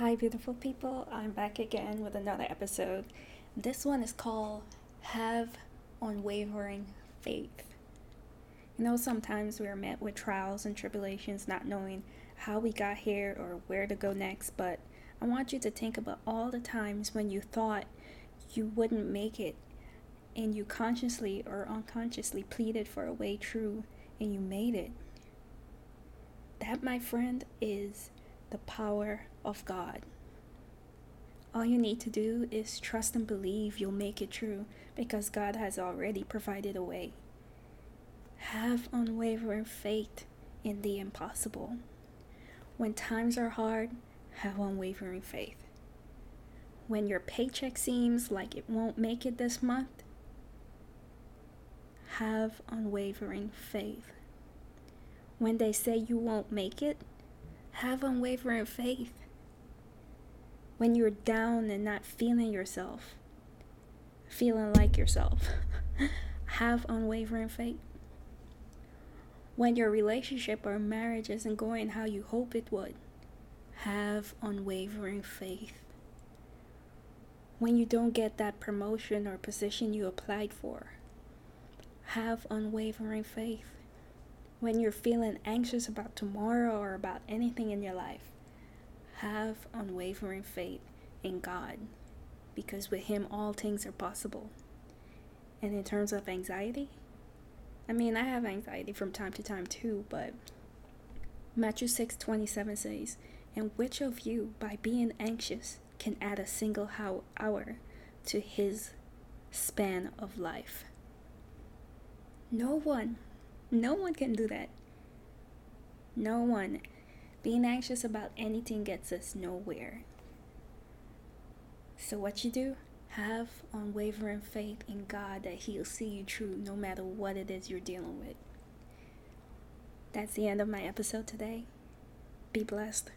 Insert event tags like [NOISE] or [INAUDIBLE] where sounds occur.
Hi, beautiful people. I'm back again with another episode. This one is called Have Unwavering Faith. You know, sometimes we're met with trials and tribulations, not knowing how we got here or where to go next, but I want you to think about all the times when you thought you wouldn't make it and you consciously or unconsciously pleaded for a way through and you made it. That, my friend, is the power of God. All you need to do is trust and believe you'll make it true because God has already provided a way. Have unwavering faith in the impossible. When times are hard, have unwavering faith. When your paycheck seems like it won't make it this month, have unwavering faith. When they say you won't make it, have unwavering faith. When you're down and not feeling yourself, feeling like yourself, [LAUGHS] have unwavering faith. When your relationship or marriage isn't going how you hope it would, have unwavering faith. When you don't get that promotion or position you applied for, have unwavering faith when you're feeling anxious about tomorrow or about anything in your life, have unwavering faith in God because with Him all things are possible. And in terms of anxiety, I mean, I have anxiety from time to time too, but Matthew 6 27 says, And which of you, by being anxious, can add a single hour to his span of life? No one. No one can do that. No one. Being anxious about anything gets us nowhere. So, what you do? Have unwavering faith in God that He'll see you through no matter what it is you're dealing with. That's the end of my episode today. Be blessed.